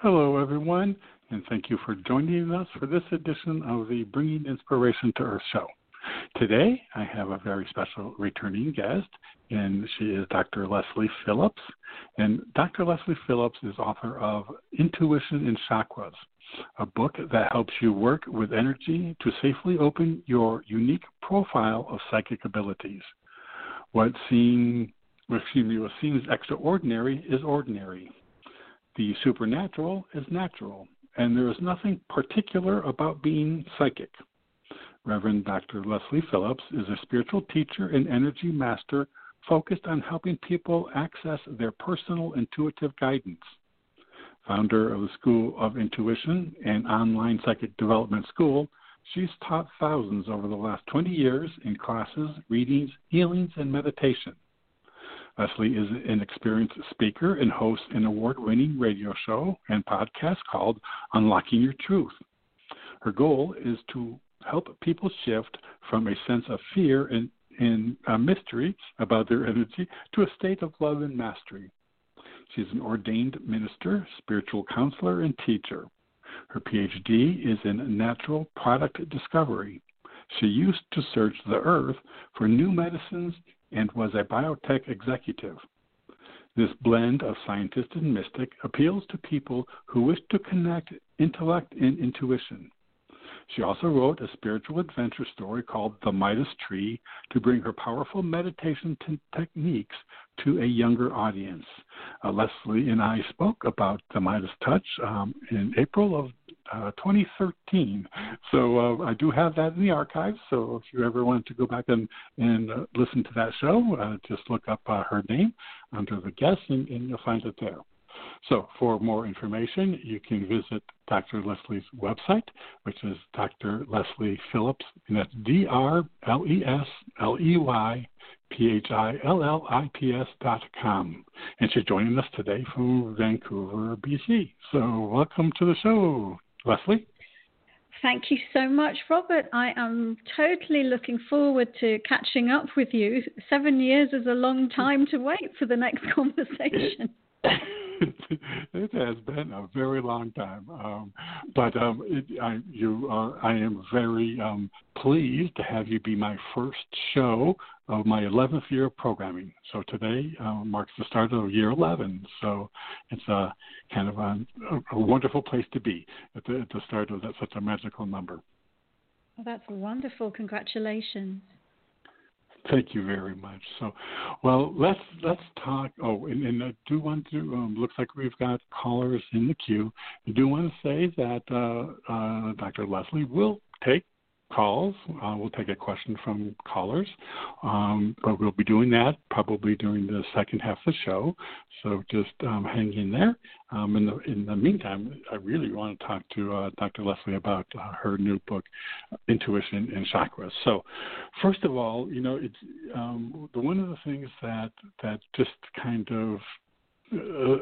Hello, everyone, and thank you for joining us for this edition of the Bringing Inspiration to Earth show. Today, I have a very special returning guest, and she is Dr. Lesley Phillips. And Dr. Lesley Phillips is author of Intuition and Chakras, a book that helps you work with energy to safely open your unique profile of psychic abilities. What seems, excuse me, what seems extraordinary is ordinary the supernatural is natural, and there is nothing particular about being psychic. Reverend Dr. Lesley Phillips is a spiritual teacher and energy master focused on helping people access their personal intuitive guidance. Founder of the School of Intuition and online psychic development school, she's taught thousands over the last 20 years in classes, readings, healings, and meditation. Lesley is an experienced speaker and hosts an award winning radio show and podcast called Unlocking Your Truth. Her goal is to help people shift from a sense of fear and, and uh, mystery about their energy to a state of love and mastery. She's an ordained minister, spiritual counselor, and teacher. Her PhD is in natural product discovery. She used to search the earth for new medicines and was a biotech executive. This blend of scientist and mystic appeals to people who wish to connect intellect and intuition. She also wrote a spiritual adventure story called The Midas Tree to bring her powerful meditation t- techniques to a younger audience. Uh, Lesley and I spoke about the Midas Touch um, in April of uh, 2013. So uh, I do have that in the archives. So if you ever want to go back and, and uh, listen to that show, uh, just look up uh, her name under the guest and, and you'll find it there. So, for more information, you can visit Dr. Lesley's website, which is Dr. Lesley Phillips, and that's D R L E S L E Y P H I L L I P S dot com. And she's joining us today from Vancouver, BC. So, welcome to the show, Lesley. Thank you so much, Robert. I am totally looking forward to catching up with you. Seven years is a long time to wait for the next conversation. it has been a very long time, um, but um, it, I, you are, I am very um, pleased to have you be my first show of my 11th year of programming. So today uh, marks the start of year 11. So it's a kind of a, a wonderful place to be at the, at the start of that, such a magical number. Well, that's wonderful. Congratulations. Thank you very much. So, well, let's let's talk. Oh, and, and I do want to. Um, looks like we've got callers in the queue. I do want to say that uh, uh, Dr. Lesley will take calls. Uh, we'll take a question from callers, um, but we'll be doing that probably during the second half of the show. So just um, hang in there. Um, in the in the meantime, I really want to talk to uh, Dr. Lesley about uh, her new book, Intuition and Chakras. So, first of all, you know, it's um, the one of the things that that just kind of uh,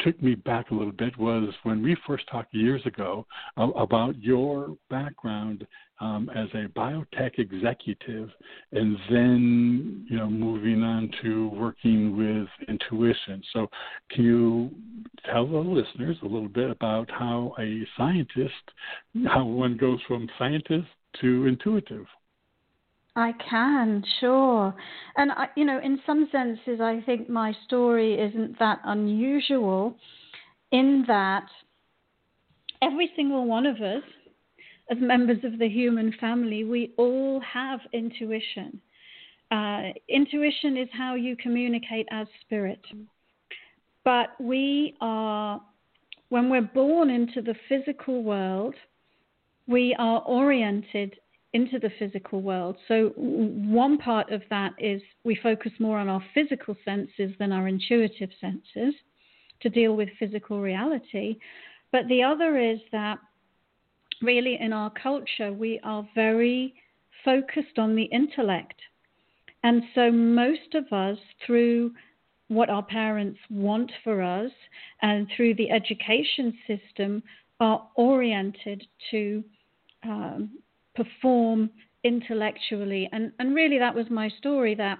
took me back a little bit was when we first talked years ago uh, about your background um, as a biotech executive, and then you know moving on to working with intuition. So, can you tell the listeners a little bit about how a scientist, how one goes from scientist to intuitive? I can, sure. And, I, you know, in some senses, I think my story isn't that unusual in that every single one of us, as members of the human family, we all have intuition. Uh, intuition is how you communicate as spirit. But we are, when we're born into the physical world, we are oriented into the physical world. So, one part of that is we focus more on our physical senses than our intuitive senses. to deal with physical reality. But the other is that really in our culture, we are very focused on the intellect. And so most of us, through what our parents want for us and through the education system, are oriented to um, perform intellectually. And, and really, that was my story that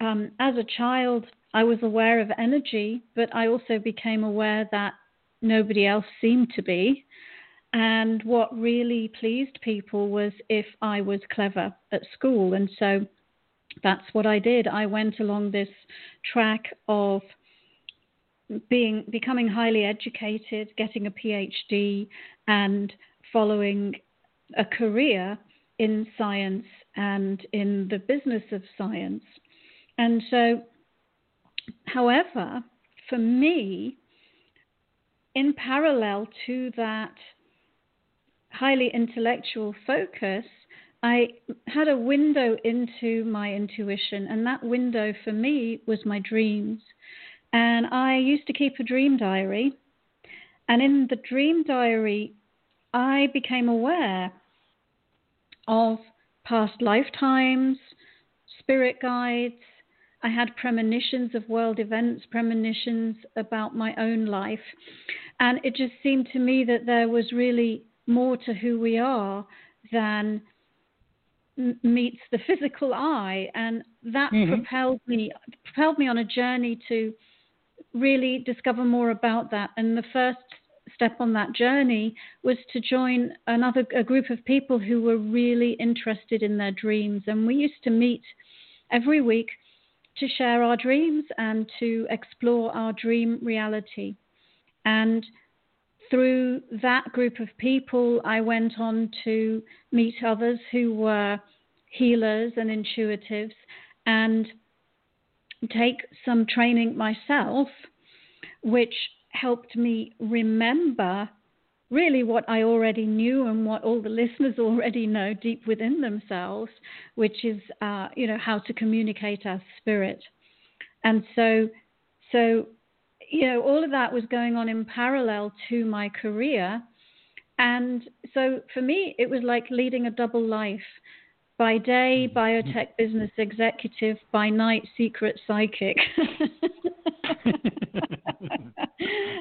um, as a child, I was aware of energy, but I also became aware that nobody else seemed to be. And what really pleased people was if I was clever at school. And so that's what I did. I went along this track of being becoming highly educated, getting a PhD, and following a career in science and in the business of science. And so, however, for me, in parallel to that highly intellectual focus, I had a window into my intuition, and that window for me was my dreams. And I used to keep a dream diary, and in the dream diary, I became aware of past lifetimes, spirit guides. I had premonitions of world events, premonitions about my own life. And it just seemed to me that there was really more to who we are than meets the physical eye, and that mm-hmm. propelled me propelled me on a journey to really discover more about that. And the first step on that journey was to join another a group of people who were really interested in their dreams, and we used to meet every week to share our dreams and to explore our dream reality. And through that group of people, I went on to meet others who were healers and intuitives and take some training myself, which helped me remember really what I already knew and what all the listeners already know deep within themselves, which is, uh, you know, how to communicate our spirit. And so, so you know, all of that was going on in parallel to my career. And so for me, it was like leading a double life. By day, mm-hmm. biotech business executive, by night, secret psychic.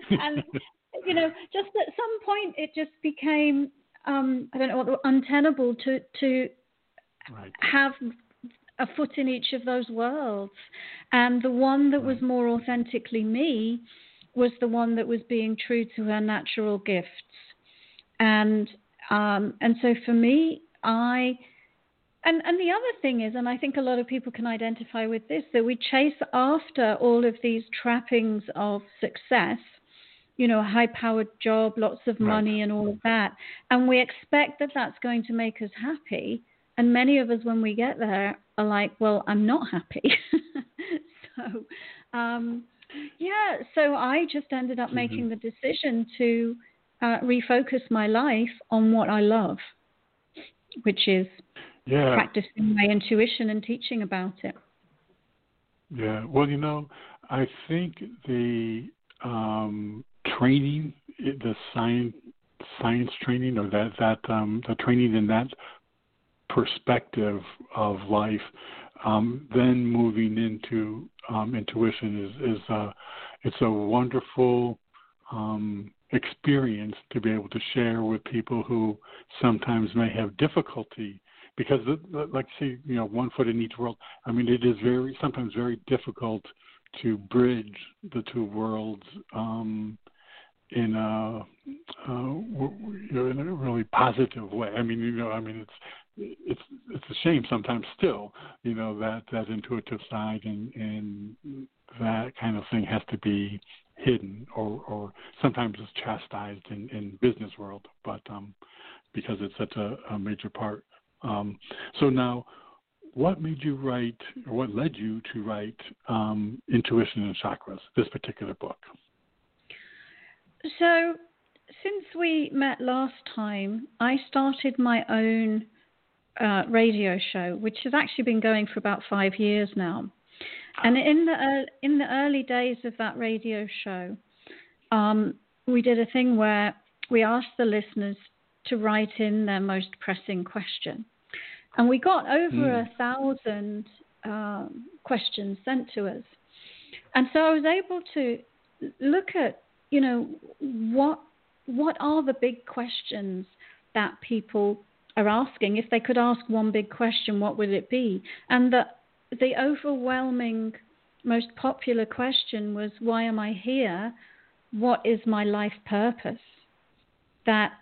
and, you know, just at some point, it just became, um, I don't know, untenable to, to right. have a foot in each of those worlds. And the one that was more authentically me was the one that was being true to her natural gifts. And um, and so for me, I and and the other thing is, and I think a lot of people can identify with this, that we chase after all of these trappings of success you know, a high powered job, lots of money, right. and all of that. And we expect that that's going to make us happy. And many of us, when we get there, are like, well, I'm not happy. so, um, yeah, so I just ended up mm-hmm. making the decision to uh, refocus my life on what I love, which is yeah. practicing my intuition and teaching about it. Yeah, well, you know, I think the um, training, the science science training, or that that um, the training in that perspective of life, um, then moving into um, intuition is is a it's a wonderful um, experience to be able to share with people who sometimes may have difficulty because like say you know one foot in each world i mean it is very sometimes very difficult to bridge the two worlds um in a uh, in a really positive way. I mean, you know, I mean, it's it's it's a shame sometimes still, you know, that that intuitive side and and that kind of thing has to be hidden or or sometimes it's chastised in in business world, but um, because it's such a, a major part. Um, so now, what made you write, or what led you to write um, Intuition and Chakras, this particular book? So, since we met last time, I started my own uh, radio show, which has actually been going for about five years now. And in the uh, in the early days of that radio show, um, we did a thing where we asked the listeners to write in their most pressing question. And we got over mm. a thousand um, questions sent to us. And so I was able to look at, you know, what what are the big questions that people are asking? If they could ask one big question, what would it be? And the the overwhelming most popular question was why am I here? What is my life purpose? That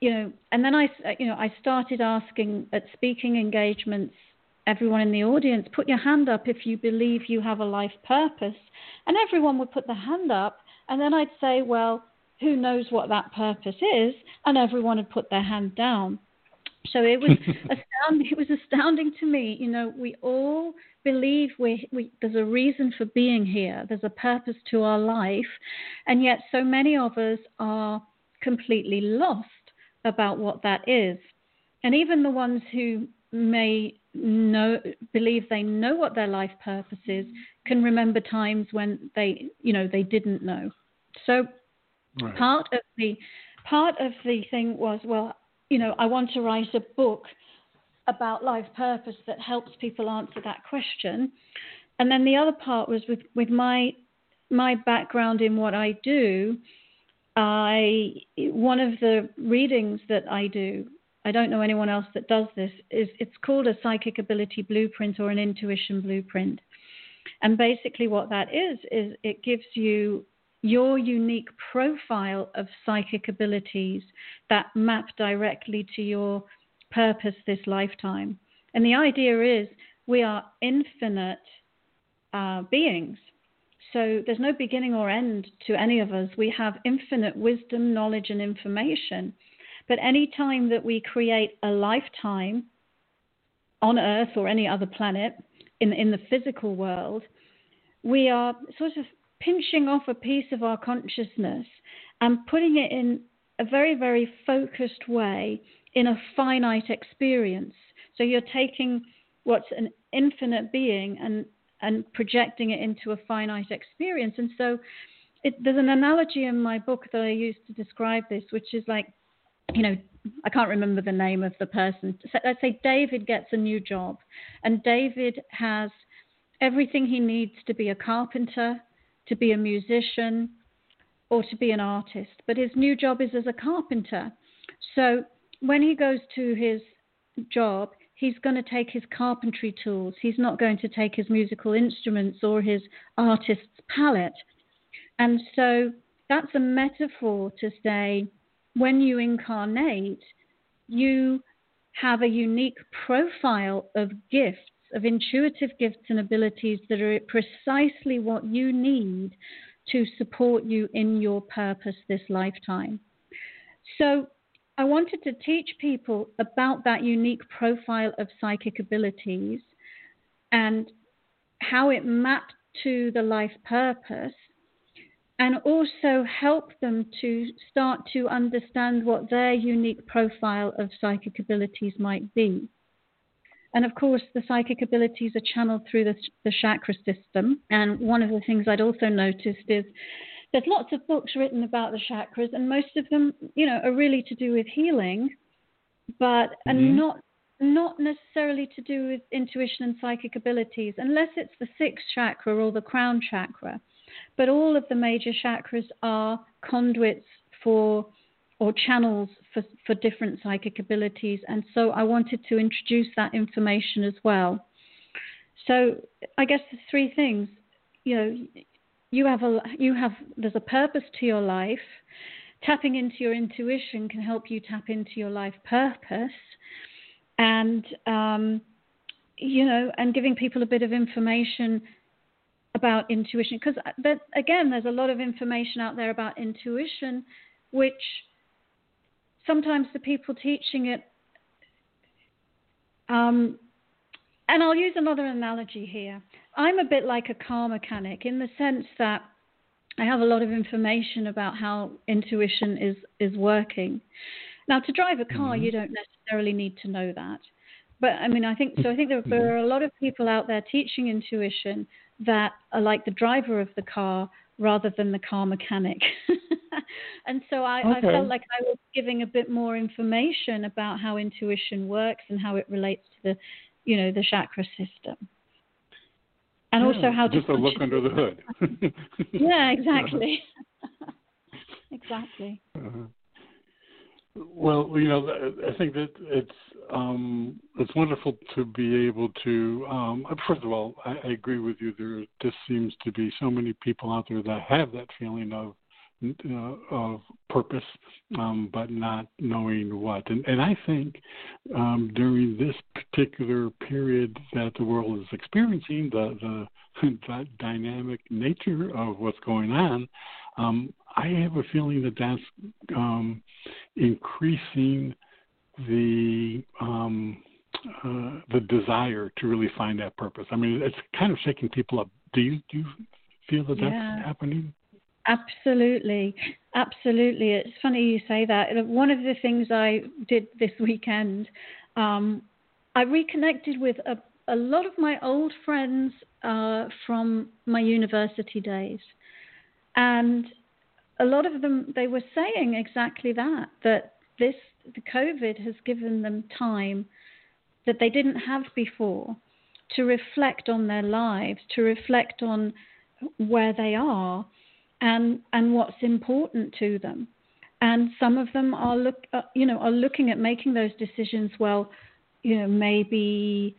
you know, and then I, you know, I started asking at speaking engagements, everyone in the audience, put your hand up if you believe you have a life purpose, and everyone would put their hand up, and then I'd say, well, who knows what that purpose is, and everyone had put their hand down. So it was astounding. It was astounding to me. You know, we all believe we, we there's a reason for being here. There's a purpose to our life, and yet so many of us are completely lost about what that is. And even the ones who may know believe they know what their life purpose is can remember times when they you know they didn't know so right. part of the part of the thing was well you know i want to write a book about life purpose that helps people answer that question and then the other part was with with my my background in what i do I one of the readings that I do, I don't know anyone else that does this, is it's called a psychic ability blueprint or an intuition blueprint. And basically what that is is it gives you your unique profile of psychic abilities that map directly to your purpose this lifetime. And the idea is we are infinite uh, beings. So there's no beginning or end to any of us. We have infinite wisdom, knowledge, and information. But any time that we create a lifetime on Earth or any other planet in, in the physical world, we are sort of pinching off a piece of our consciousness and putting it in a very, very focused way in a finite experience. So you're taking what's an infinite being and and projecting it into a finite experience. And so it, there's an analogy in my book that I use to describe this, which is like, you know, I can't remember the name of the person. Let's say David gets a new job, and David has everything he needs to be a carpenter, to be a musician, or to be an artist. But his new job is as a carpenter. So when he goes to his job, he's going to take his carpentry tools. He's not going to take his musical instruments or his artist's palette. And so that's a metaphor to say when you incarnate, you have a unique profile of gifts, of intuitive gifts and abilities that are precisely what you need to support you in your purpose this lifetime. So I wanted to teach people about that unique profile of psychic abilities and how it mapped to the life purpose, and also help them to start to understand what their unique profile of psychic abilities might be. And of course, the psychic abilities are channeled through the, the chakra system. And one of the things I'd also noticed is there's lots of books written about the chakras, and most of them, you know, are really to do with healing, but mm-hmm. and not not necessarily to do with intuition and psychic abilities, unless it's the sixth chakra or the crown chakra. But all of the major chakras are conduits for or channels for, for different psychic abilities. And so I wanted to introduce that information as well. So I guess the three things, you know, you have a you have there's a purpose to your life. Tapping into your intuition can help you tap into your life purpose, and um, you know, and giving people a bit of information about intuition because uh, again, there's a lot of information out there about intuition, which sometimes the people teaching it um, and I'll use another analogy here. I'm a bit like a car mechanic in the sense that I have a lot of information about how intuition is, is working. Now, to drive a car, mm-hmm. you don't necessarily need to know that. But I mean, I think so. I think there, there, are a lot of people out there teaching intuition that are like the driver of the car rather than the car mechanic. And so I, okay. I felt like I was giving a bit more information about how intuition works and how it relates to the, you know, the chakra system. And yeah, also how just to a look under the hood. yeah, exactly. exactly. Uh-huh. Well, you know, I think that it's um, it's wonderful to be able to. Um, first of all, I, I agree with you. There just seems to be so many people out there that have that feeling of uh, of purpose, um, but not knowing what. And, and I think um, during this particular period that the world is experiencing, the, the, the dynamic nature of what's going on, um, I have a feeling that that's um, increasing the um, uh, the desire to really find that purpose. I mean, it's kind of shaking people up. Do you do you feel that yeah. that's happening? Absolutely, absolutely. It's funny you say that. One of the things I did this weekend, um, I reconnected with a, a lot of my old friends uh, from my university days, and a lot of them they were saying exactly that that this the COVID has given them time that they didn't have before to reflect on their lives, to reflect on where they are and and what's important to them. And some of them are look uh, you know are looking at making those decisions. Well, you know maybe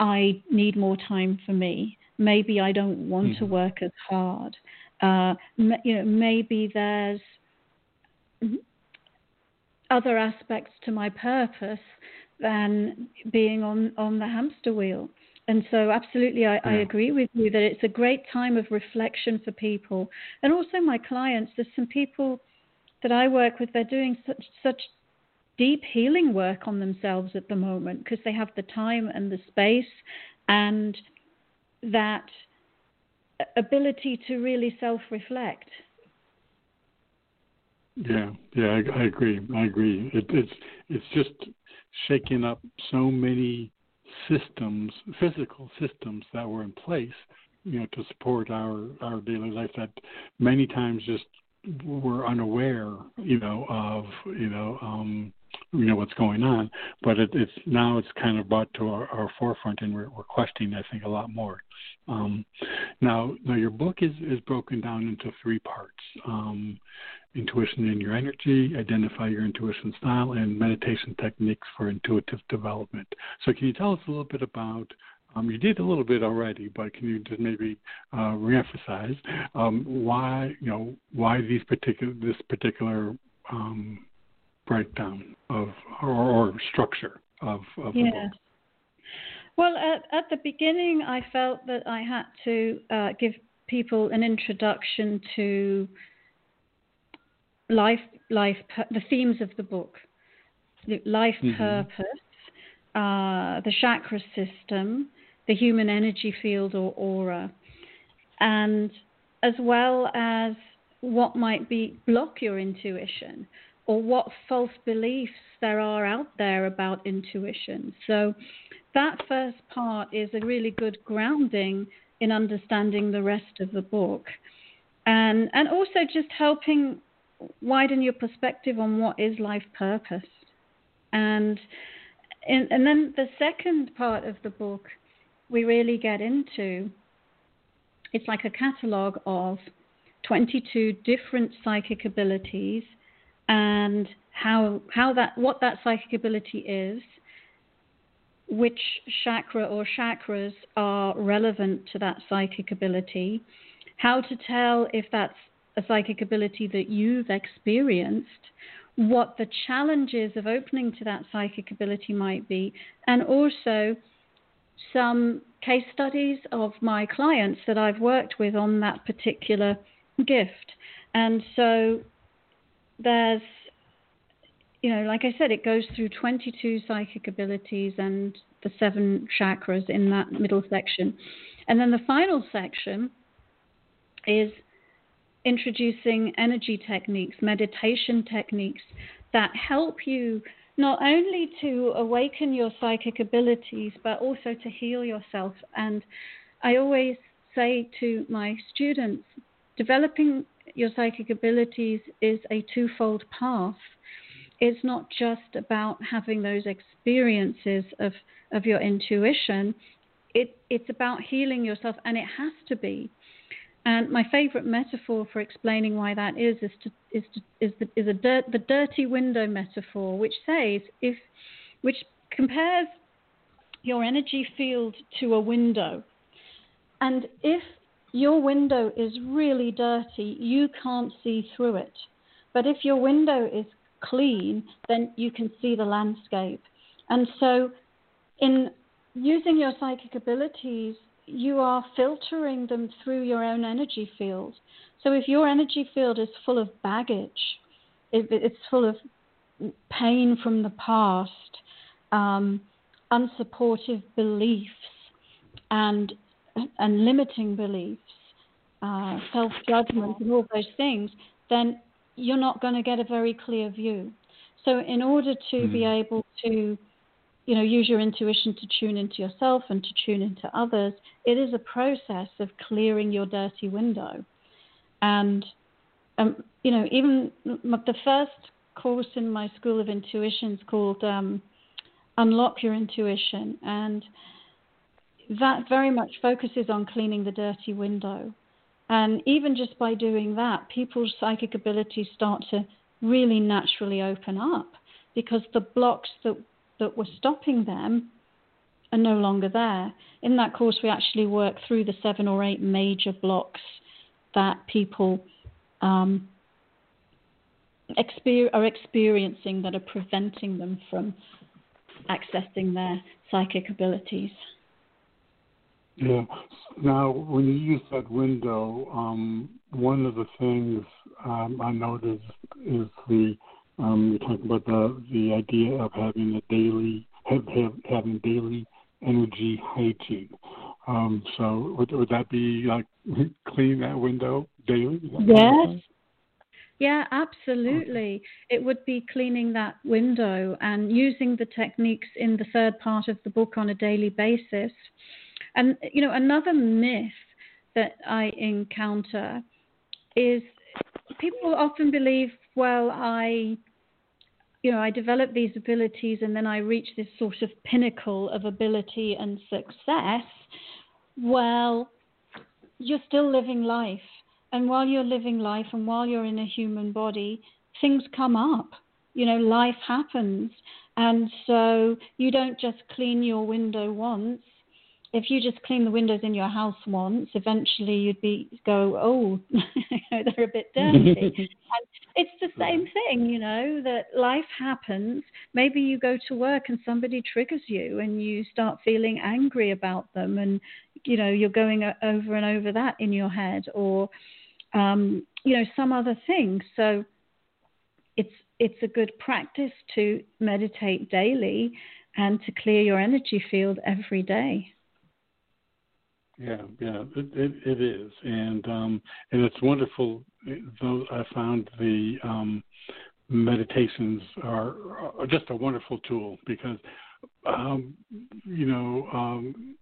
I need more time for me. Maybe I don't want mm-hmm. to work as hard. Uh, you know, maybe there's other aspects to my purpose than being on, on the hamster wheel. And so, absolutely, I, yeah. I, agree with you that it's a great time of reflection for people. And also, my clients, there's some people that I work with, they're doing such, such deep healing work on themselves at the moment because they have the time and the space and that ability to really self reflect. Yeah, yeah, I, I, agree. I agree. It, it's it's just shaking up so many systems, physical systems that were in place, you know, to support our our daily life that many times just were unaware, you know, of you know um, you know what's going on. But it, it's now it's kind of brought to our, our forefront, and we're, we're questioning, I think, a lot more. Um, now, now your book is is broken down into three parts: um, intuition and your energy, identify your intuition style, and meditation techniques for intuitive development. So, can you tell us a little bit about um, you did a little bit already, but can you just maybe uh, reemphasize um, why you know why these particular this particular um, breakdown of or, or structure of, of yes. the book? Well, at, at, the beginning, I felt that I had to uh, give people an introduction to life, life, the themes of the book, life mm-hmm. purpose, uh, the chakra system, the human energy field or aura, and as well as what might be block your intuition or what false beliefs there are out there about intuition. So that first part is a really good grounding in understanding the rest of the book. And and also just helping widen your perspective on what is life purpose. And and, and then the second part of the book we really get into it's like a catalogue of 22 different psychic abilities and how how that what that psychic ability is, which chakra or chakras are relevant to that psychic ability, how to tell if that's a psychic ability that you've experienced, what the challenges of opening to that psychic ability might be, and also some case studies of my clients that I've worked with on that particular gift. And so there's, you know, like I said, it goes through 22 psychic abilities and the seven chakras in that middle section. And then the final section is introducing energy techniques, meditation techniques that help you not only to awaken your psychic abilities, but also to heal yourself. And I always say to my students, developing your psychic abilities is a twofold path. It's not just about having those experiences of, of your intuition. It, it's about healing yourself, and it has to be. And my favorite metaphor for explaining why that is is to, is to, is the, is a dirt, the dirty window metaphor, which says if which compares your energy field to a window, and if your window is really dirty, you can't see through it. But if your window is clean, then you can see the landscape. And so, in using your psychic abilities you are filtering them through your own energy field. So if your energy field is full of baggage, if it's full of pain from the past, um, unsupportive beliefs, and and limiting beliefs, uh, self judgment, and all those things, then you're not going to get a very clear view. So, in order to mm-hmm. be able to you know, use your intuition to tune into yourself and to tune into others. It is a process of clearing your dirty window. And, um, you know, even the first course in my School of Intuition is called um, Unlock Your Intuition. And that very much focuses on cleaning the dirty window. And even just by doing that, people's psychic abilities start to really naturally open up because the blocks that that were stopping them are no longer there. In that course, we actually work through the seven or eight major blocks that people um, exper- are experiencing that are preventing them from accessing their psychic abilities. Yeah. Now, when you use that window, um, one of the things um, I noticed is the um, you talk about the the idea of having a daily have, have, having daily energy hygiene. Um, so would, would that be like clean that window daily? That yes. Yeah, absolutely. It would be cleaning that window and using the techniques in the third part of the book on a daily basis. And, you know, another myth that I encounter is people often believe, well, I you know, I develop these abilities and then I reach this sort of pinnacle of ability and success, well, you're still living life. And while you're living life and while you're in a human body, things come up. You know, life happens. And so you don't just clean your window once if you just clean the windows in your house once, eventually you'd be go, oh, they're a bit dirty. and it's the same thing, you know, that life happens. Maybe you go to work and somebody triggers you, and you start feeling angry about them, and you know you're going over and over that in your head, or um, you know some other thing. So it's it's a good practice to meditate daily and to clear your energy field every day. Yeah, yeah, it, it, it is, and um, and it's wonderful. Though I found the um, meditations are, are just a wonderful tool because, um, you know, um,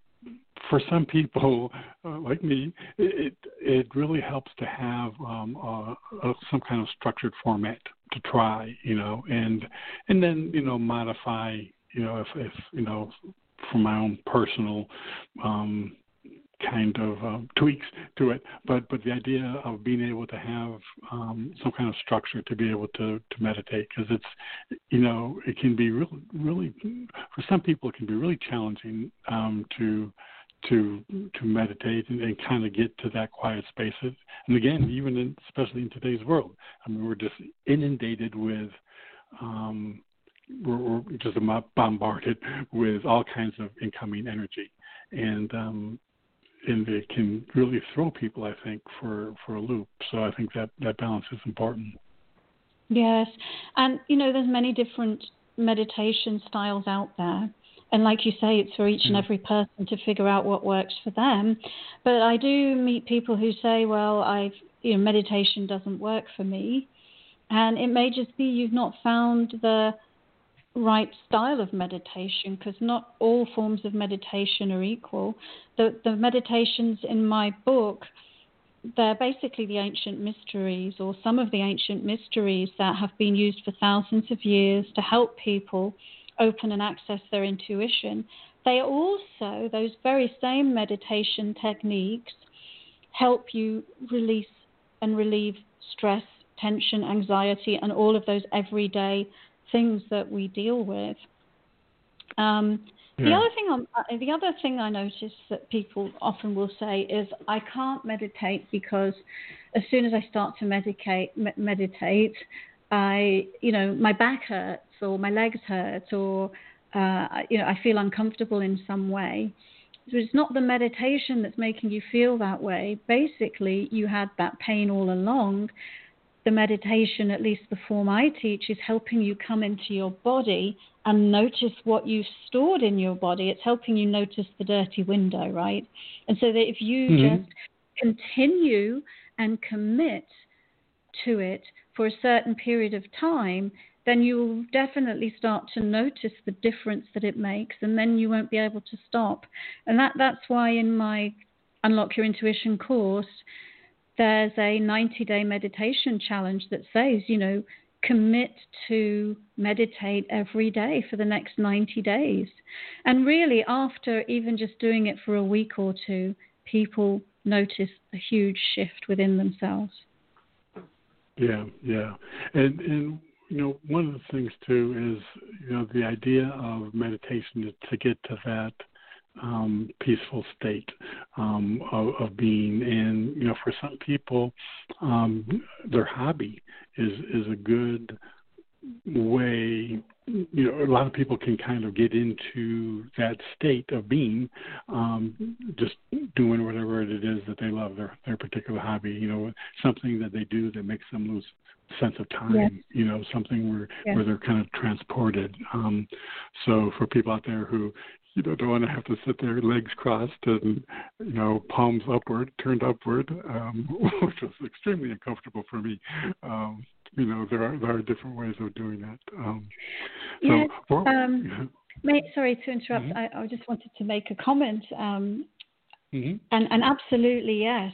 for some people uh, like me, it it really helps to have um, a, a, some kind of structured format to try, you know, and and then you know modify, you know, if if you know, for my own personal um, kind of um, tweaks to it. But but the idea of being able to have um, some kind of structure to be able to to meditate because it's you know it can be really really for some people it can be really challenging um, to to to meditate and, and kind of get to that quiet space. And again, even in, especially in today's world, I mean we're just inundated with um, we're, we're just bombarded with all kinds of incoming energy and um, and it can really throw people, I think, for for a loop. So I think that that balance is important. Yes, and you know, there's many different meditation styles out there. And like you say, it's for each and every person to figure out what works for them. But I do meet people who say, "Well, I've you know, meditation doesn't work for me," and it may just be you've not found the right style of meditation because not all forms of meditation are equal. The, the meditations in my book they're basically the ancient mysteries or some of the ancient mysteries that have been used for thousands of years to help people open and access their intuition. They also, those very same meditation techniques, help you release and relieve stress, tension, anxiety, and all of those everyday things that we deal with. Um, yeah. The other thing, I'm, uh, the other thing I notice that people often will say is, "I can't meditate because as soon as I start to meditate, meditate, I, you know, my back hurts or my legs hurt or, uh, you know, I feel uncomfortable in some way." So it's not the meditation that's making you feel that way. Basically, you had that pain all along. The meditation, at least the form I teach, is helping you come into your body and notice what you've stored in your body. It's helping you notice the dirty window, right? And so that if you mm-hmm. just continue and commit to it for a certain period of time, then you'll definitely start to notice the difference that it makes, and then you won't be able to stop. And that, that's why in my Unlock Your Intuition course, there's a 90 day meditation challenge that says, you know, commit to meditate every day for the next 90 days. And really, after even just doing it for a week or two, people notice a huge shift within themselves. Yeah, yeah. And, and you know, one of the things too is, you know, the idea of meditation is to get to that um, peaceful state um, of, of, being. And you know, for some people, um, their hobby is is a good way. You know, a lot of people can kind of get into that state of being, um, just doing whatever it is that they love, their their particular hobby. You know, something that they do that makes them lose sense of time. Yes. You know, something where yes. where they're kind of transported. Um, so for people out there who you know, don't want to have to sit there legs crossed and you know palms upward, turned upward, um, which was extremely uncomfortable for me. Um, you know, there are there are different ways of doing that. Um, so, yes, well, um, may, sorry to interrupt. Mm-hmm. I, I, just wanted to make a comment. Um, mm-hmm. And and absolutely yes.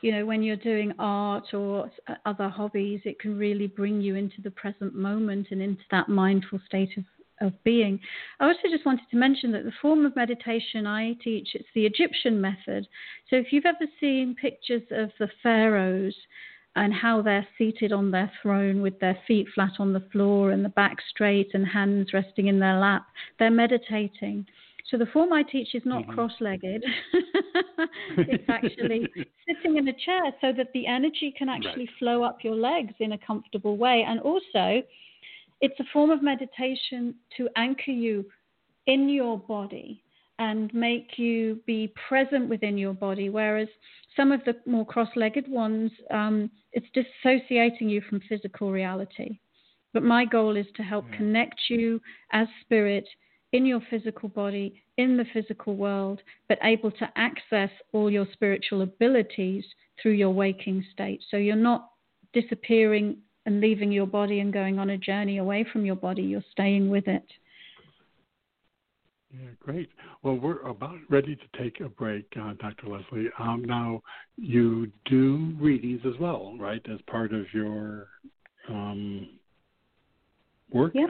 You know, when you're doing art or other hobbies, it can really bring you into the present moment and into that mindful state of of being. I also just wanted to mention that the form of meditation I teach, it's the Egyptian method. So if you've ever seen pictures of the pharaohs and how they're seated on their throne with their feet flat on the floor and the back straight and hands resting in their lap, they're meditating. So the form I teach is not mm-hmm. cross-legged. it's actually sitting in a chair so that the energy can actually right. flow up your legs in a comfortable way and also it's a form of meditation to anchor you in your body and make you be present within your body. Whereas some of the more cross legged ones, um, it's dissociating you from physical reality. But my goal is to help yeah. connect you as spirit in your physical body, in the physical world, but able to access all your spiritual abilities through your waking state. So you're not disappearing and leaving your body and going on a journey away from your body. You're staying with it. Yeah, great. Well, we're about ready to take a break, uh, Dr. Lesley. Um, now, you do readings as well, right, as part of your um, work? Yeah.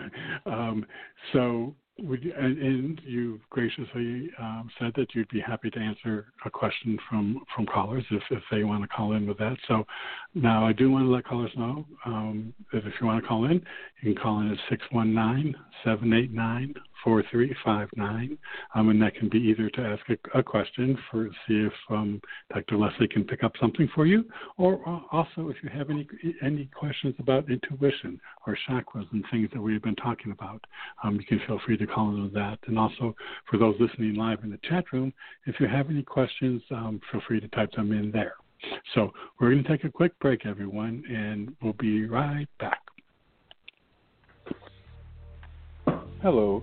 Um, so, would you, and, and you graciously um, said that you'd be happy to answer a question from, from callers if, if they want to call in with that. So now I do want to let callers know um, that if you want to call in, you can call in at 619 789 4359. Um, and that can be either to ask a, a question for see if um, Dr. Lesley can pick up something for you, or uh, also if you have any any questions about intuition or chakras and things that we've been talking about, um, you can feel free to call in with that. And also for those listening live in the chat room, if you have any questions, um, feel free to type them in there. So we're going to take a quick break, everyone, and we'll be right back. Hello,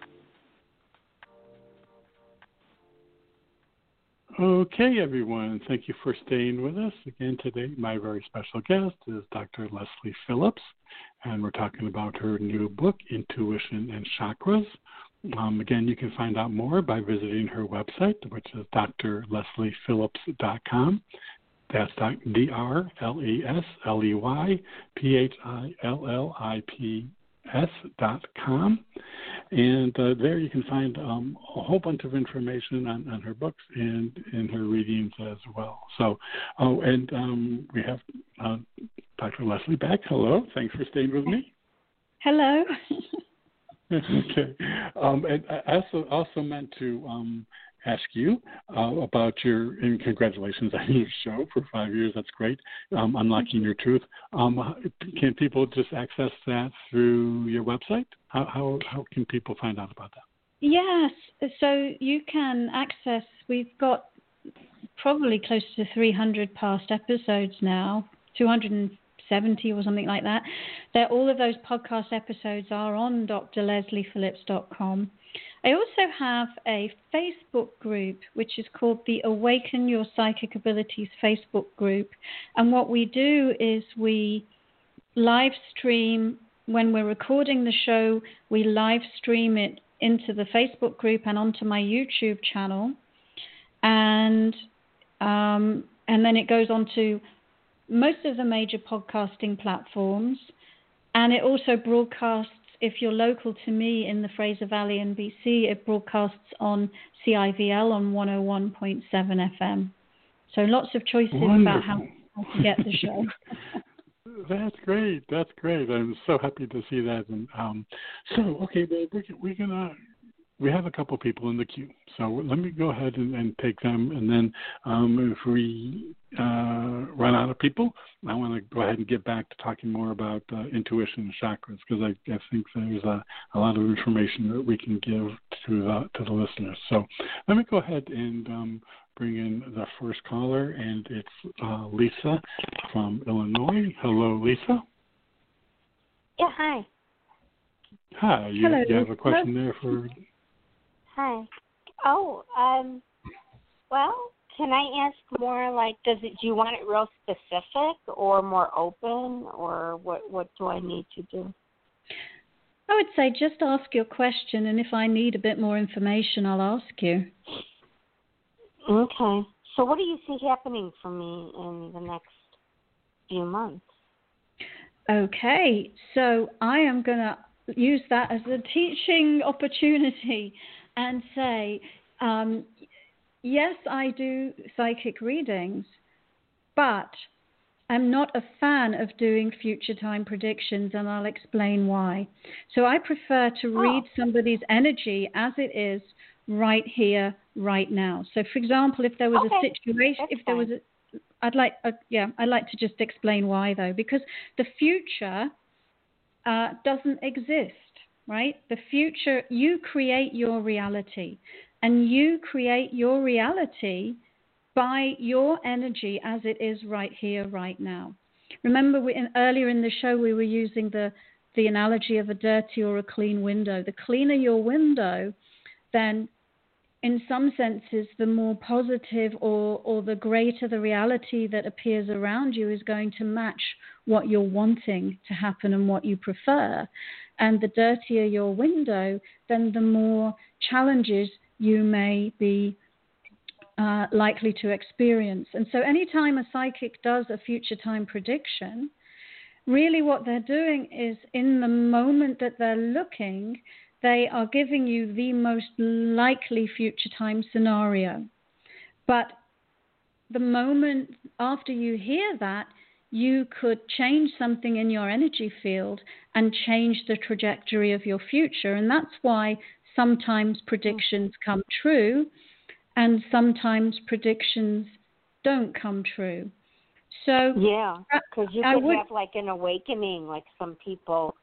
Okay, everyone, thank you for staying with us. Again, today, my very special guest is Dr. Lesley Phillips, and we're talking about her new book, Intuition and Chakras. Um, again, you can find out more by visiting her website, which is drlesleyphillips.com. That's D R L E S L E Y P H I L L I P S.com. And uh, there you can find um, a whole bunch of information on, on her books and in her readings as well. So, oh, and um, we have uh, Dr. Lesley back. Hello. Thanks for staying with me. Hello. okay. Um, and I also also meant to um, ask you uh, about your and congratulations on your show for five years. That's great. Um, Unlocking Your Truth. Um, can people just access that through your website? How, how how can people find out about that? Yes, so you can access. We've got probably close to 300 past episodes now, 270 or something like that. They're, all of those podcast episodes are on drlesleyphillips.com. I also have a Facebook group which is called the Awaken Your Psychic Abilities Facebook group. And what we do is we live stream when we're recording the show, we live stream it into the Facebook group and onto my YouTube channel. And um, and then it goes on to most of the major podcasting platforms. And it also broadcasts if you're local to me in the Fraser Valley in BC, it broadcasts on CIVL on 101.7 FM. So lots of choices Wonderful. about how, how to get the show. That's great. That's great. I'm so happy to see that. And um, so, okay, well, we're, we're gonna we have a couple people in the queue, so let me go ahead and, and take them, and then um, if we uh, run out of people, I want to go ahead and get back to talking more about uh, intuition and chakras because I, I, think there's a, a, lot of information that we can give to the, to the listeners. So let me go ahead and um, bring in the first caller, and it's uh, Lisa from Illinois. Hello, Lisa. Yeah, hi. Hi. You, Hello. you have a question there for Hi. Oh, um, well, can I ask more like does it do you want it real specific or more open or what what do I need to do? I would say just ask your question and if I need a bit more information I'll ask you. Okay. So what do you see happening for me in the next few months? Okay. So I am going to use that as a teaching opportunity and say, um, yes, I do psychic readings, but I'm not a fan of doing future time predictions, and I'll explain why. So I prefer to oh. read somebody's energy as it is right here, right now. So, for example, if there was okay. a situation, That's if there fine. was a I'd like, uh, yeah, I'd like to just explain why though, because the future uh, doesn't exist right? The future, you create your reality, and you create your reality by your energy as it is right here, right now. Remember, we, in, earlier in the show, we were using the, the analogy of a dirty or a clean window. The cleaner your window, then in some senses, the more positive or, or the greater the reality that appears around you is going to match what you're wanting to happen and what you prefer. and the dirtier your window, then the more challenges you may be uh, likely to experience. And so, anytime a psychic does a future time prediction, really what they're doing is in the moment that they're looking, they are giving you the most likely future time scenario. But the moment after you hear that, you could change something in your energy field and change the trajectory of your future. And that's why sometimes predictions come true and sometimes predictions don't come true. So yeah, because you could would, have like an awakening, like some people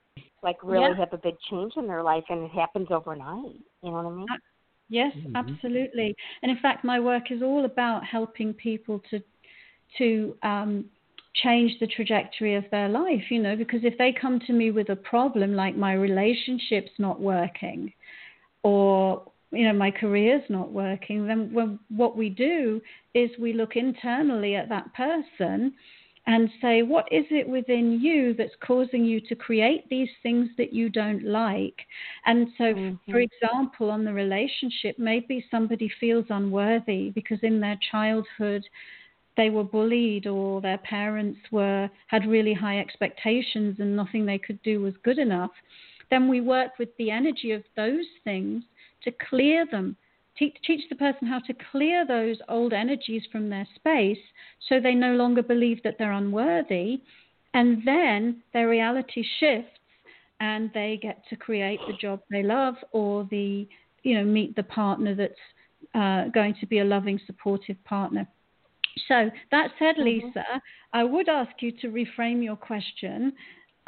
like really yeah. have a big change in their life, and it happens overnight. You know what I mean? Yes, mm-hmm. absolutely. And in fact, my work is all about helping people to to um, change the trajectory of their life. You know, because if they come to me with a problem like my relationship's not working, or you know my career's not working, then when, what we do is we look internally at that person and say, what is it within you that's causing you to create these things that you don't like? And so, mm-hmm. for example, on the relationship, maybe somebody feels unworthy because in their childhood, they were bullied or their parents were had really high expectations and nothing they could do was good enough then we work with the energy of those things to clear them teach, teach the person how to clear those old energies from their space so they no longer believe that they're unworthy. And then their reality shifts and they get to create the job they love or the, you know, meet the partner that's uh, going to be a loving, supportive partner. So that said, mm-hmm. Lisa. I would ask you to reframe your question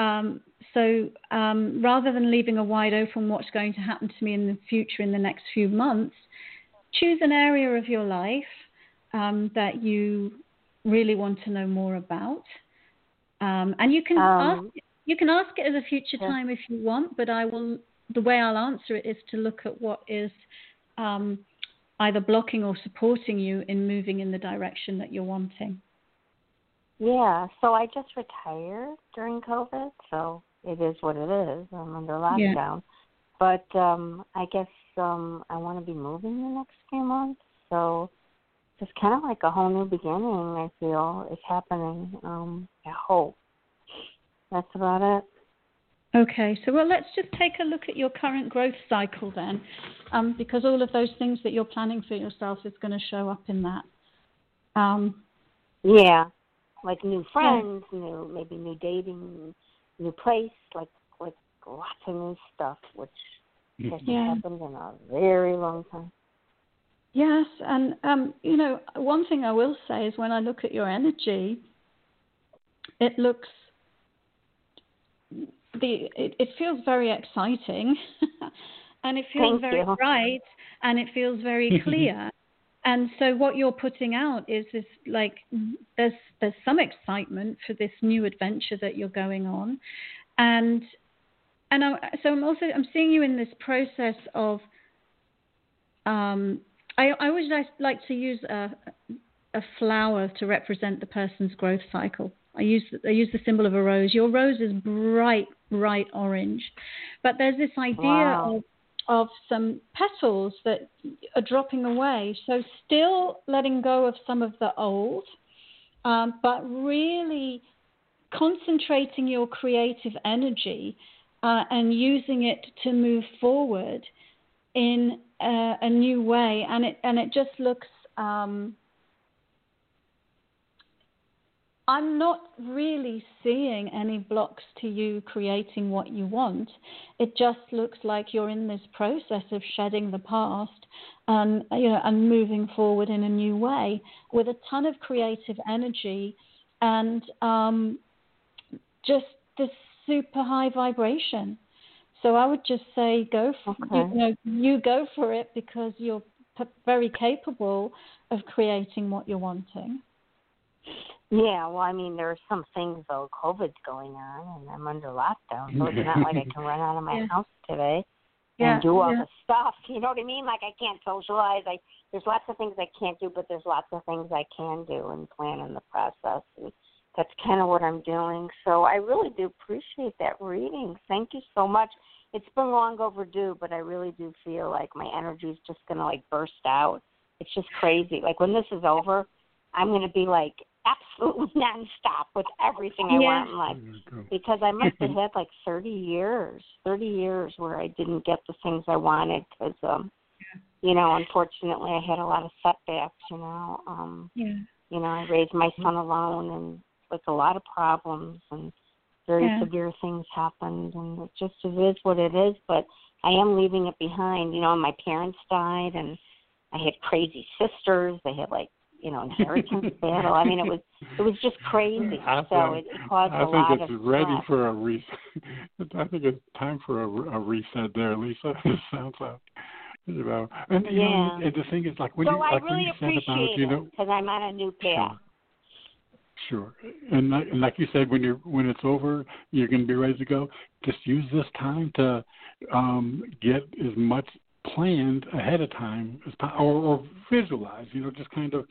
um, so um, rather than leaving a wide open what's going to happen to me in the future in the next few months, choose an area of your life um, that you really want to know more about, um, and you can ask um, you can ask it as a future yeah. time if you want. But I will the way I'll answer it is to look at what is um, either blocking or supporting you in moving in the direction that you're wanting. Yeah, so I just retired during COVID, so it is what it is. I'm under lockdown. Yeah. But um I guess um I want to be moving the next few months, so it's kind of like a whole new beginning. I feel is happening. Um, I hope that's about it. Okay, so well, let's just take a look at your current growth cycle then, um, because all of those things that you're planning for yourself is going to show up in that. Um, yeah, like new friends, yeah. new maybe new dating, new place, like like lots of new stuff, which mm-hmm. hasn't yeah. happened in a very long time. Yes, and um, you know, one thing I will say is when I look at your energy, it looks the it, it feels very exciting, and it feels Thank very you. bright, and it feels very clear and so what you're putting out is this like there's there's some excitement for this new adventure that you're going on and and I, so I'm also I'm seeing you in this process of um, I, I always like, to use a, a flower to represent the person's growth cycle. I use I use the symbol of a rose. Your rose is bright bright orange, but there's this idea wow. of of some petals that are dropping away. So, still letting go of some of the old, um, but really concentrating your creative energy uh, and using it to move forward in a, a, new way. And it and it just looks um, I'm not really seeing any blocks to you creating what you want. It just looks like you're in this process of shedding the past and you know and moving forward in a new way with a ton of creative energy and um, just this super high vibration. So I would just say go for okay. you, know you go for it because you're very capable of creating what you're wanting. Yeah, well, I mean, there are some things though. COVID's going on, and I'm under lockdown, so it's not like I can run out of my yeah. house today yeah, and do all yeah. the stuff. You know what I mean? Like I can't socialize. I there's lots of things I can't do, but there's lots of things I can do and plan in the process. Because that's kind of what I'm doing. So I really do appreciate that reading. Thank you so much. It's been long overdue, but I really do feel like my energy is just going to like burst out. It's just crazy. Like when this is over, I'm going to be like absolutely nonstop with everything I yeah. want in life because I must have had like 30 years, 30 years where I didn't get the things I wanted because, um, you know, unfortunately I had a lot of setbacks. You know, um, yeah. you know, I raised my son alone and with a lot of problems and very Yeah. severe things happened and it just it is what it is. But I am leaving it behind. You know, my parents died and I had crazy sisters. They had like you know inheritance battle. I mean, it was it was just crazy. I So think- it, caused I a lot of. I think it's ready stress. for a reset. I think it's time for a, a reset there, Lisa. It sounds like you know. And you know, Yeah. and the thing is, like when so you I like when really you said appreciate about you know because I'm on a new path. Sure. And like, and like you said, when you're when it's over, you're going to be ready to go. Just use this time to um, get as much planned ahead of time as or, or visualize. You know, just kind of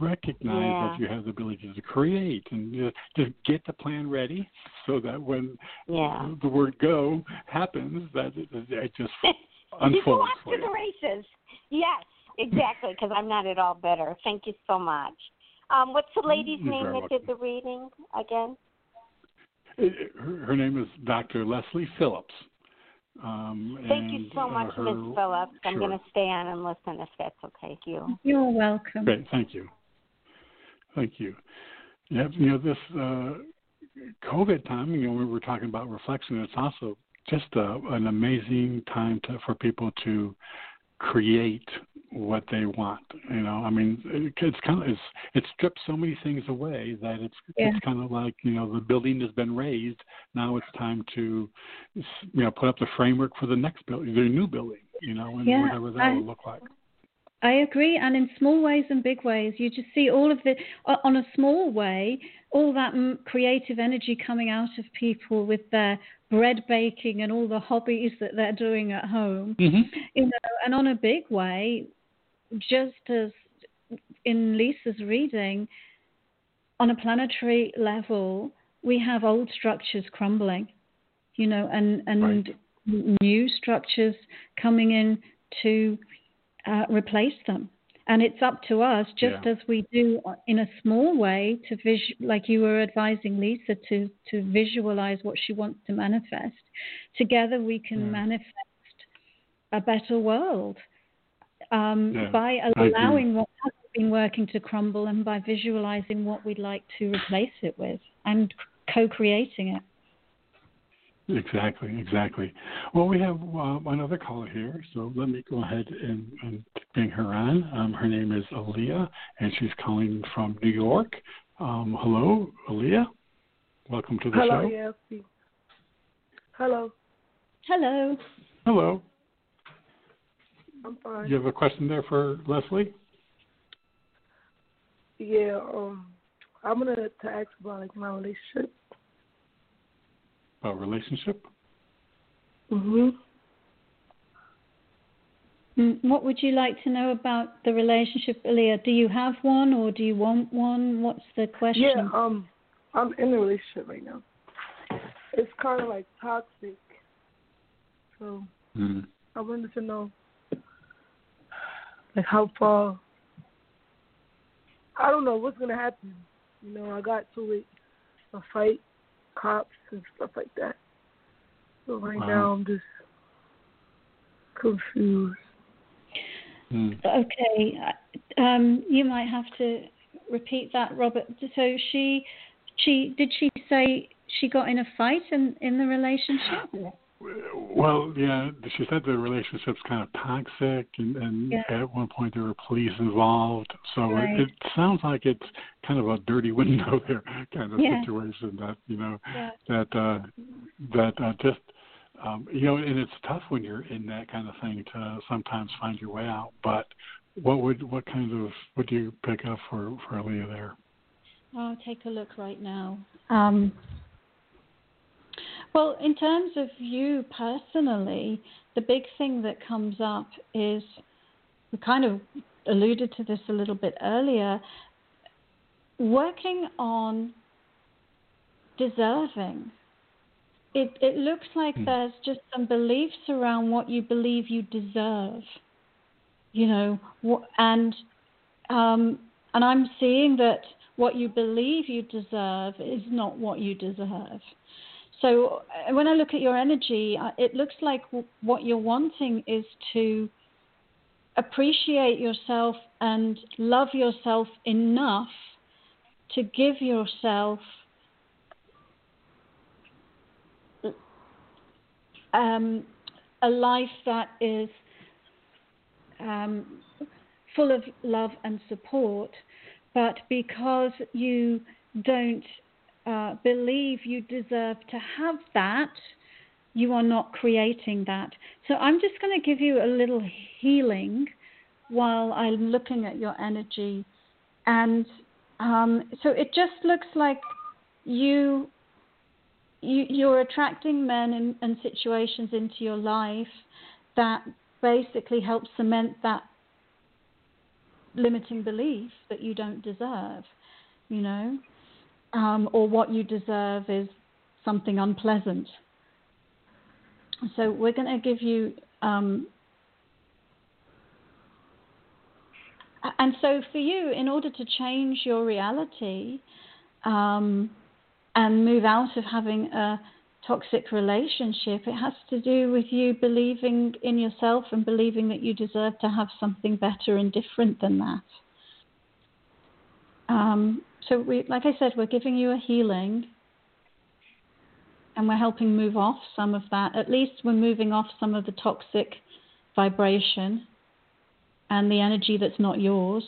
recognize Yeah. that you have the ability to create and just, just get the plan ready so that when Yeah. the word "go" happens, that it, it just you go off to the races. Yes, exactly. Because I'm not at all better. Thank you so much. Um, what's the lady's You're name very that did the reading again? It- it- her, her name is Dr. Lesley Phillips. Um, Thank you so uh, much, her- Ms. Phillips. I'm sure. going to stay on and listen if that's okay with you. You're welcome. Great, thank you. Thank you. Yeah, you know, this uh, COVID time, you know, we were talking about reflection, it's also just a, an amazing time to, for people to create what they want. You know, I mean, it, it's kind of it's it strips so many things away that it's Yeah. it's kind of like you know the building has been raised. Now it's time to you know put up the framework for the next building, the new building. You know, and Yeah, whatever that I- will look like. I agree, and in small ways and big ways, you just see all of the on a small way, all that creative energy coming out of people with their bread baking and all the hobbies that they're doing at home. Mm-hmm. You know, and on a big way, just as in Lisa's reading, on a planetary level, we have old structures crumbling, you know, and and new structures coming in to uh, replace them. And it's up to us, just Yeah. as we do in a small way, to vis- like you were advising Lisa to to visualize what she wants to manifest. Together, we can Yeah. manifest a better world um, Yeah, by allowing what hasn't been working to crumble and by visualizing what we'd like to replace it with and co-creating it. Exactly, exactly. Well, we have uh, another caller here, so let me go ahead and, and bring her on. Um, her name is Aaliyah, and she's calling from New York. Um, hello, Aaliyah. Welcome to the Hello, show. EFC. Hello, Hello. Hello. I'm fine. You have a question there for Lesley? Yeah, um, I'm gonna to ask about like my relationship. About relationship? Mhm. Mm, What would you like to know about the relationship, Aaliyah? Do you have one or do you want one? What's the question? Yeah, um, I'm in a relationship right now. It's kind of like toxic. So Mm. I wanted to know, like, how far. I don't know what's gonna happen. You know, I got to it, a fight, cops and stuff like that. So right Wow. now I'm just confused. Mm. Okay, uh, um, you might have to repeat that, Robert. So she, she did she say she got in a fight in in the relationship? Well, yeah, she said the relationship's kind of toxic, and, and Yeah. at one point there were police involved. So Right. it, it sounds like it's kind of a dirty window there kind of Yeah. situation that you know Yeah. that uh, that uh, just um, you know, and it's tough when you're in that kind of thing to sometimes find your way out. But what would what kind of would you pick up for for Leah there? I'll take a look right now. Um, well, in terms of you personally, the big thing that comes up is we kind of alluded to this a little bit earlier working on deserving. It it looks like mm. there's just some beliefs around what you believe you deserve. You know, and um, and I'm seeing that what you believe you deserve is not what you deserve. So uh, when I look at your energy, uh, it looks like what you're wanting is to appreciate yourself and love yourself enough to give yourself um, a life that is um, full of love and support, but because you don't uh, believe you deserve to have that, you are not creating that. So I'm just going to give you a little healing while I'm looking at your energy. And um, so it just looks like you, you you're attracting men and, and situations into your life that basically help cement that limiting belief that you don't deserve, you know, um, or what you deserve is something unpleasant. So we're going to give you. Um, and so for you, in order to change your reality um, and move out of having a toxic relationship, it has to do with you believing in yourself and believing that you deserve to have something better and different than that. Um, so, we, like I said, we're giving you a healing and we're helping move off some of that. At least we're moving off some of the toxic vibration and the energy that's not yours.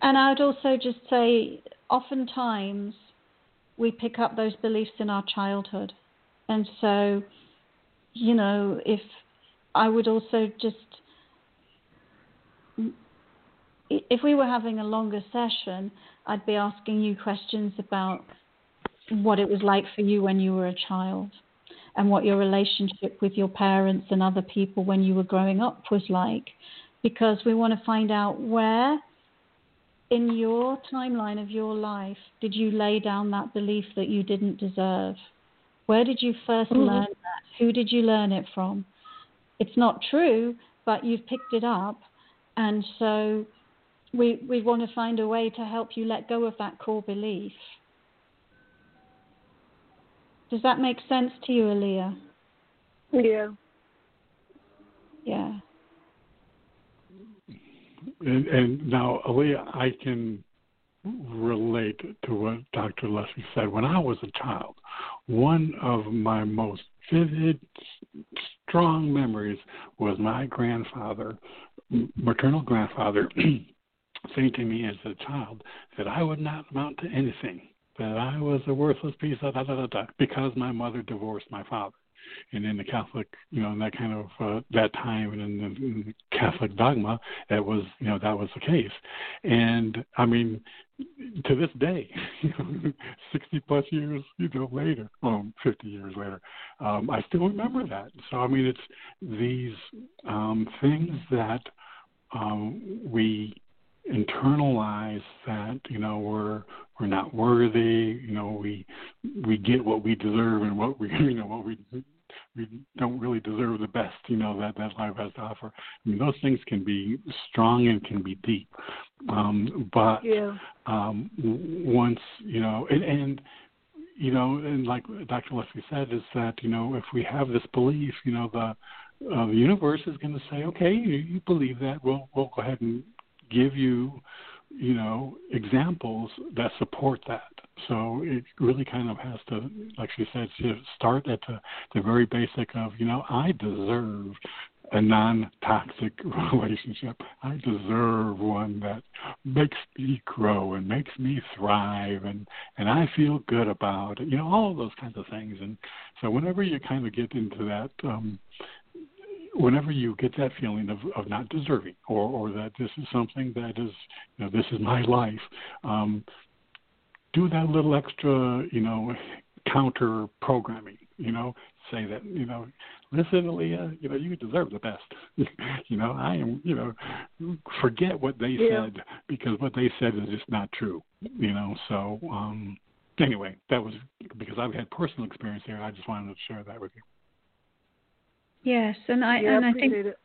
And I would also just say oftentimes we pick up those beliefs in our childhood. And so, you know, if I would also just, if we were having a longer session, I'd be asking you questions about what it was like for you when you were a child and what your relationship with your parents and other people when you were growing up was like. Because we want to find out where in your timeline of your life did you lay down that belief that you didn't deserve? Where did you 1st mm-hmm. learn that? Who did you learn it from? It's not true, but you've picked it up. And so we, we want to find a way to help you let go of that core belief. Does that make sense to you, Aaliyah? Yeah. Yeah. And, and now, Aaliyah, I can relate to what Dr. Lesley said. When I was a child, one of my most vivid, strong memories was my grandfather, maternal grandfather, saying to me as a child that I would not amount to anything, that I was a worthless piece of da da da da, because my mother divorced my father and in the Catholic, you know, in that kind of uh, that time and in the, Catholic dogma, that was, you know, that was the case. And I mean, to this day, you know, 60 plus years, you know, later, well, 50 years later, um, I still remember that. So I mean, it's these um, things that um, we internalize that you know we're we're not worthy you know we we get what we deserve and what we you know what we we don't really deserve the best, you know, that that life has to offer. I mean, those things can be strong and can be deep, um, but yeah. um, once you know, and, and you know, and like Dr. Lesley said, is that you know, if we have this belief, you know, the uh, the universe is going to say, okay, you, you believe that, we'll we'll go ahead and give you, you know, examples that support that. So it really kind of has to, like she said, start at the, the very basic of, you know, I deserve a non toxic relationship. I deserve one that makes me grow and makes me thrive and, and I feel good about it. You know, all of those kinds of things. And so whenever you kind of get into that um whenever you get that feeling of, of not deserving or, or that this is something that is you know, this is my life, um, do that little extra, you know, counter programming, you know, say that, you know, listen, Leah, you know, you deserve the best. you know, I am, you know, forget what they yeah. said because what they said is just not true. You know, so um anyway, that was because I've had personal experience here. I just wanted to share that with you. Yes, and I yeah, and I think it.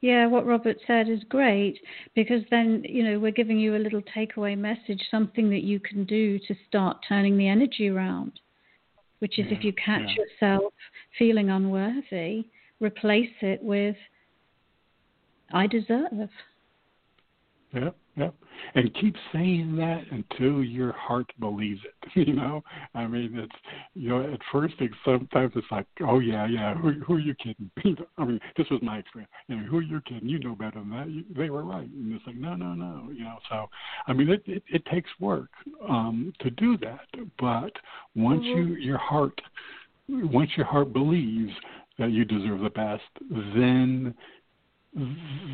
yeah, what Robert said is great because then you know we're giving you a little takeaway message, something that you can do to start turning the energy around. Which is yeah, if you catch yeah. yourself feeling unworthy, replace it with I deserve. Yep, yep. And keep saying that until your heart believes it. You know, I mean, it's you know, at first it's sometimes it's like, oh yeah, yeah, who, who are you kidding? I mean, this was my experience. You know, who are you kidding? You know better than that. You, they were right. And it's like, no, no, no. You know, so I mean, it it, it takes work um, to do that. But once mm-hmm. you your heart, once your heart believes that you deserve the best, then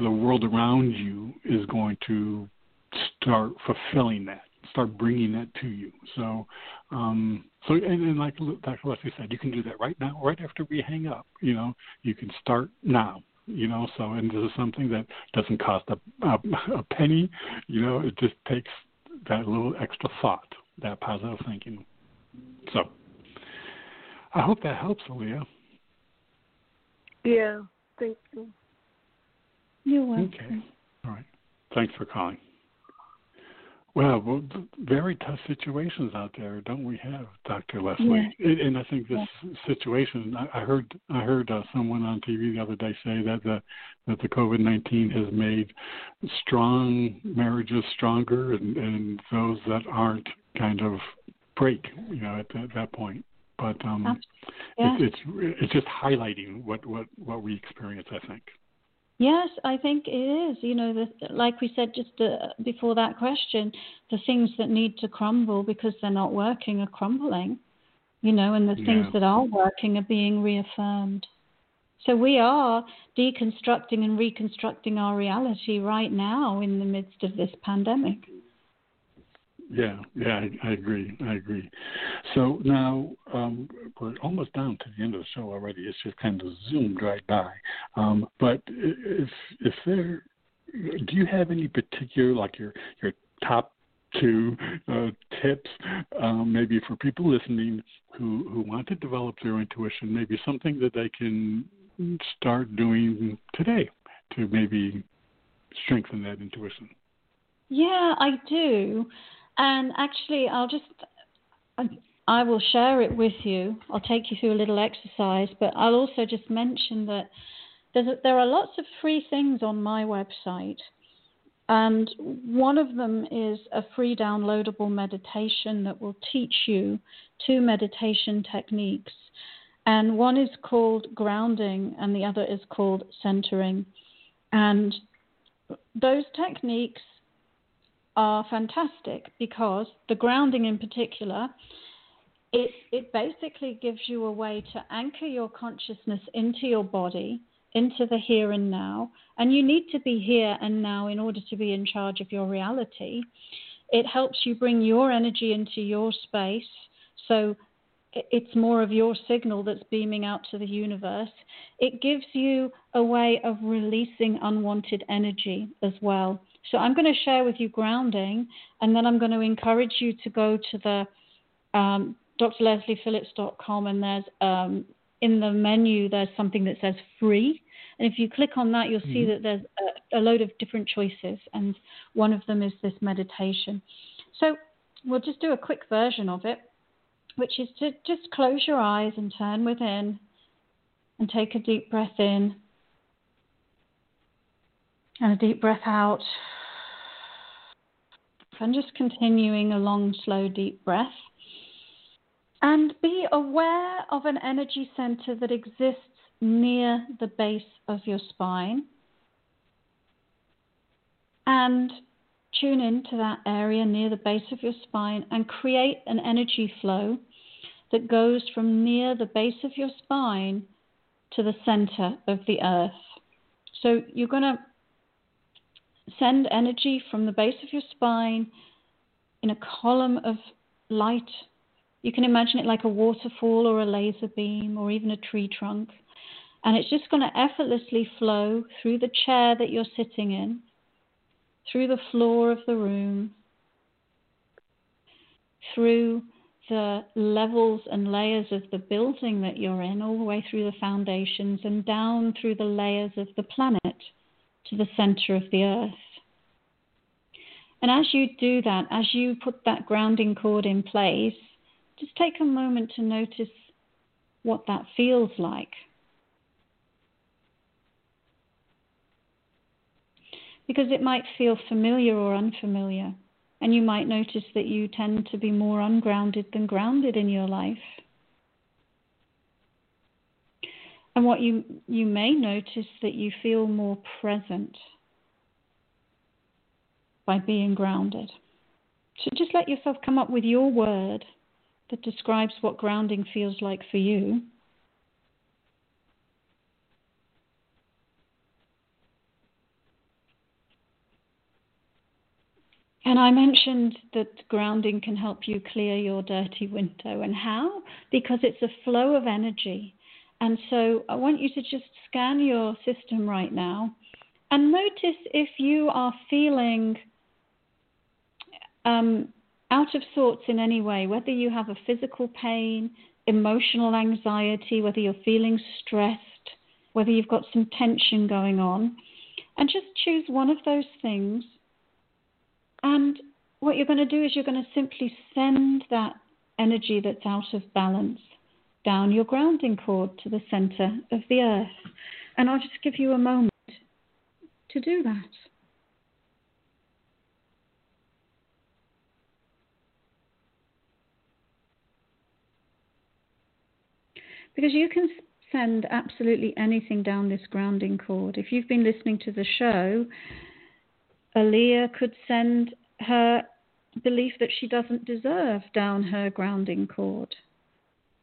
the world around you is going to start fulfilling that, start bringing that to you. So, um, so and, and like Dr. Lesley said, you can do that right now, right after we hang up. You know, you can start now. You know, so and this is something that doesn't cost a, a, a penny. You know, it just takes that little extra thought, that positive thinking. So, I hope that helps, Leah. Yeah, thank you. You're welcome. Okay. All right. Thanks for calling. Well, well, very tough situations out there, don't we have, Dr. Lesley? Yeah. And I think this yeah. situation. I heard I heard uh, someone on TV the other day say that the that the COVID nineteen has made strong marriages stronger, and, and those that aren't kind of break, you know, at, at that point. But um, yeah. it's, it's it's just highlighting what what what we experience. I think. Yes, I think it is. You know, the, like we said just uh, before that question, the things that need to crumble because they're not working are crumbling, you know, and the yeah. things that are working are being reaffirmed. So we are deconstructing and reconstructing our reality right now in the midst of this pandemic. Yeah, yeah, I, I agree. I agree. So now um, we're almost down to the end of the show already. It's just kind of zoomed right by. Um, but if if there, do you have any particular like your your top two uh, tips, um, maybe for people listening who who want to develop their intuition, maybe something that they can start doing today to maybe strengthen that intuition. Yeah, I do. And actually, I'll just, I will share it with you. I'll take you through a little exercise, but I'll also just mention that there are lots of free things on my website. And one of them is a free downloadable meditation that will teach you two meditation techniques. And one is called grounding, and the other is called centering. And those techniques are fantastic because the grounding in particular it it basically gives you a way to anchor your consciousness into your body into the here and now and you need to be here and now in order to be in charge of your reality it helps you bring your energy into your space so it's more of your signal that's beaming out to the universe. It gives you a way of releasing unwanted energy as well. So I'm going to share with you grounding, and then I'm going to encourage you to go to the um, drlesleyphillips.com, and there's um, in the menu there's something that says free. And if you click on that, you'll mm-hmm. see that there's a, a load of different choices, and one of them is this meditation. So we'll just do a quick version of it, which is to just close your eyes and turn within and take a deep breath in and a deep breath out. And just continuing a long, slow, deep breath. And be aware of an energy center that exists near the base of your spine. And tune into that area near the base of your spine and create an energy flow that goes from near the base of your spine to the center of the earth. So you're going to send energy from the base of your spine in a column of light. You can imagine it like a waterfall or a laser beam or even a tree trunk. And it's just going to effortlessly flow through the chair that you're sitting in, through the floor of the room, through the levels and layers of the building that you're in, all the way through the foundations and down through the layers of the planet to the center of the earth. And as you do that, as you put that grounding cord in place, just take a moment to notice what that feels like. Because it might feel familiar or unfamiliar. And you might notice that you tend to be more ungrounded than grounded in your life. And what you, you may notice that you feel more present by being grounded. So just let yourself come up with your word that describes what grounding feels like for you. And I mentioned that grounding can help you clear your dirty window. And how? Because it's a flow of energy. And so I want you to just scan your system right now and notice if you are feeling um, out of sorts in any way, whether you have a physical pain, emotional anxiety, whether you're feeling stressed, whether you've got some tension going on, and just choose one of those things. And what you're going to do is you're going to simply send that energy that's out of balance down your grounding cord to the center of the earth. And I'll just give you a moment to do that. Because you can send absolutely anything down this grounding cord. If you've been listening to the show, Aaliyah could send her belief that she doesn't deserve down her grounding cord.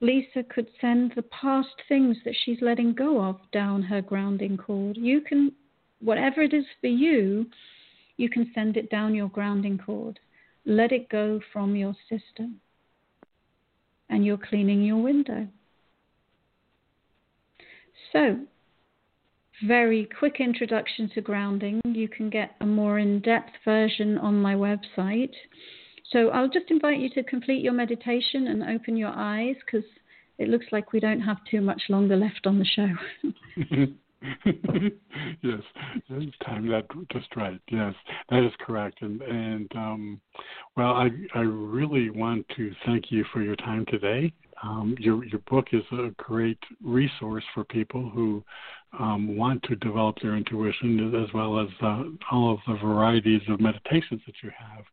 Lisa could send the past things that she's letting go of down her grounding cord. You can, whatever it is for you, you can send it down your grounding cord. Let it go from your system. And you're cleaning your window. So, very quick introduction to grounding. You can get a more in depth version on my website. So, I'll just invite you to complete your meditation and open your eyes because it looks like we don't have too much longer left on the show. yes, time that just right. Yes, that is correct. And and um, well, I I really want to thank you for your time today. Um, your your book is a great resource for people who um, want to develop their intuition, as well as uh, all of the varieties of meditations that you have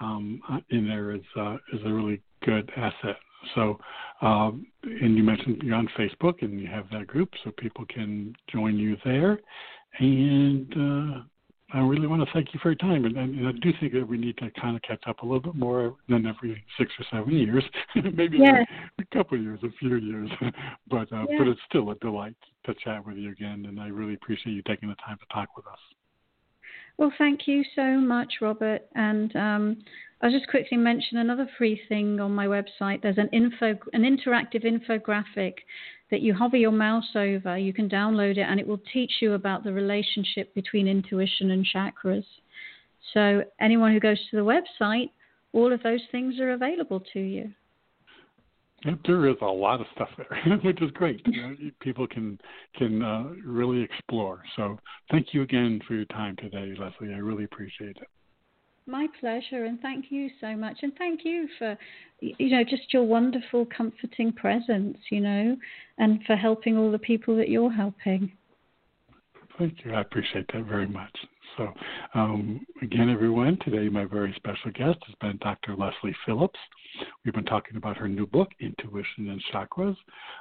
um, in there is uh, is a really good asset. So, um, and you mentioned you're on Facebook and you have that group, so people can join you there. And uh, I really want to thank you for your time, and, and, I do think that we need to kind of catch up a little bit more than every six or seven years, maybe yes. a couple of years, a few years. but uh, but it's still a delight to chat with you again, and I really appreciate you taking the time to talk with us. Well, thank you so much, Robert. And um, I'll just quickly mention another free thing on my website. There's an info, an interactive infographic that you hover your mouse over, you can download it, and it will teach you about the relationship between intuition and chakras. So, anyone who goes to the website, all of those things are available to you. There is a lot of stuff there, which is great. You know, people can can uh, really explore. So, thank you again for your time today, Lesley. I really appreciate it. My pleasure, and thank you so much. And thank you for, you know, just your wonderful, comforting presence, you know, and for helping all the people that you're helping. Thank you. I appreciate that very much. So, um, again, everyone, today my very special guest has been Dr. Lesley Phillips. We've been talking about her new book, Intuition and Chakras.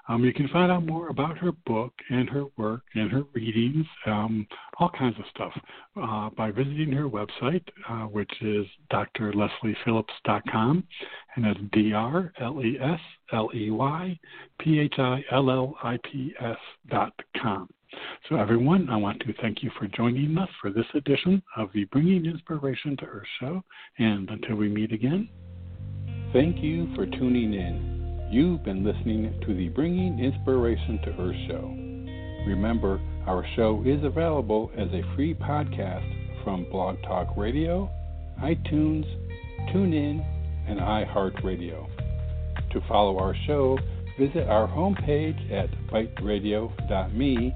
Um, you can find out more about her book and her work and her readings, um, all kinds of stuff, uh, by visiting her website, uh, which is drlesleyphillips.com, and that's D R L E S L E Y P H I L L I P S dot com. So, everyone, I want to thank you for joining us for this edition of the Bringing Inspiration to Earth show. And until we meet again, thank you for tuning in. You've been listening to the Bringing Inspiration to Earth show. Remember, our show is available as a free podcast from Blog Talk Radio, iTunes, TuneIn, and iHeartRadio. To follow our show, visit our homepage at biteradio.me